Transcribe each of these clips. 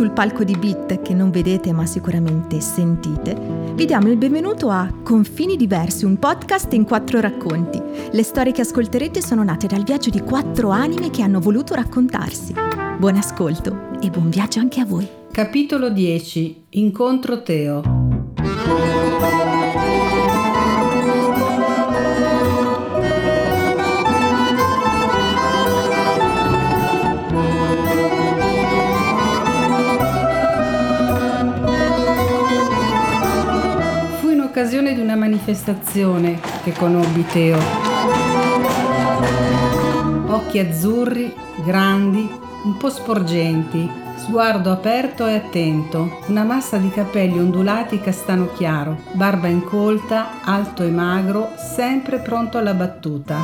sul palco di Beat che non vedete ma sicuramente sentite, vi diamo il benvenuto a Confini Diversi, un podcast in quattro racconti. Le storie che ascolterete sono nate dal viaggio di quattro anime che hanno voluto raccontarsi. Buon ascolto e buon viaggio anche a voi. Capitolo 10 Incontro Teo occasione di una manifestazione che conobbi Teo. Occhi azzurri, grandi, un po' sporgenti, sguardo aperto e attento, una massa di capelli ondulati castano chiaro, barba incolta, alto e magro, sempre pronto alla battuta.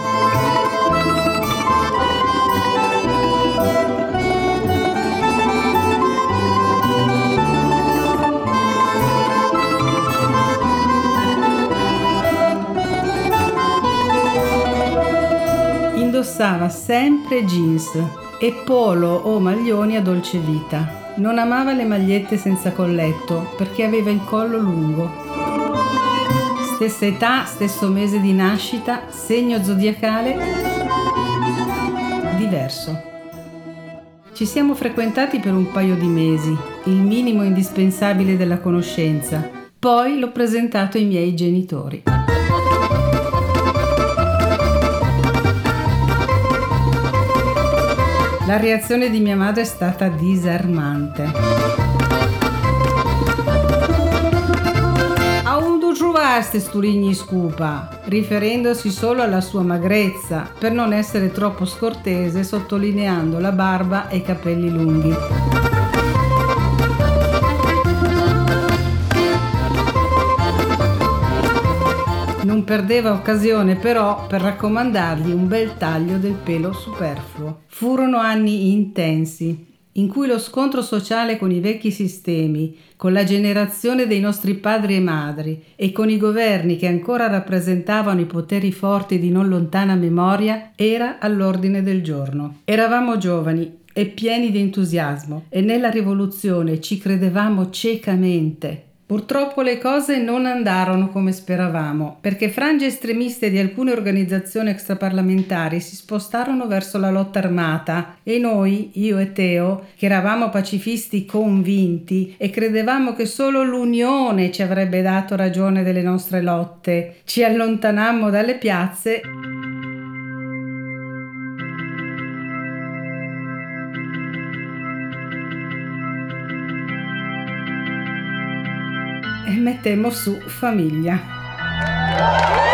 Indossava sempre jeans e polo o maglioni a dolce vita. Non amava le magliette senza colletto perché aveva il collo lungo. Stessa età, stesso mese di nascita, segno zodiacale diverso. Ci siamo frequentati per un paio di mesi, il minimo indispensabile della conoscenza. Poi l'ho presentato ai miei genitori. La reazione di mia madre è stata disarmante. A unde trovaste sturigni scupa? riferendosi solo alla sua magrezza, per non essere troppo scortese, sottolineando la barba e i capelli lunghi. Perdeva occasione però per raccomandargli un bel taglio del pelo superfluo. Furono anni intensi, in cui lo scontro sociale con i vecchi sistemi, con la generazione dei nostri padri e madri e con i governi che ancora rappresentavano i poteri forti di non lontana memoria era all'ordine del giorno. Eravamo giovani e pieni di entusiasmo e nella rivoluzione ci credevamo ciecamente Purtroppo le cose non andarono come speravamo, perché frange estremiste di alcune organizzazioni extraparlamentari si spostarono verso la lotta armata e noi, io e Teo, che eravamo pacifisti convinti e credevamo che solo l'unione ci avrebbe dato ragione delle nostre lotte, ci allontanammo dalle piazze mettemmo su famiglia.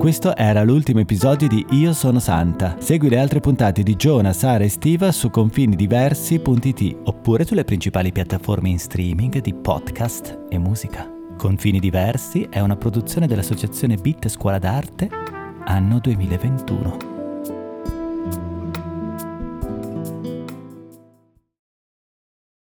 Questo era l'ultimo episodio di Io sono Santa. Segui le altre puntate di Giona, Sara e Stiva su confinidiversi.it oppure sulle principali piattaforme in streaming di podcast e musica. Confini Diversi è una produzione dell'associazione Bit Scuola d'Arte anno 2021.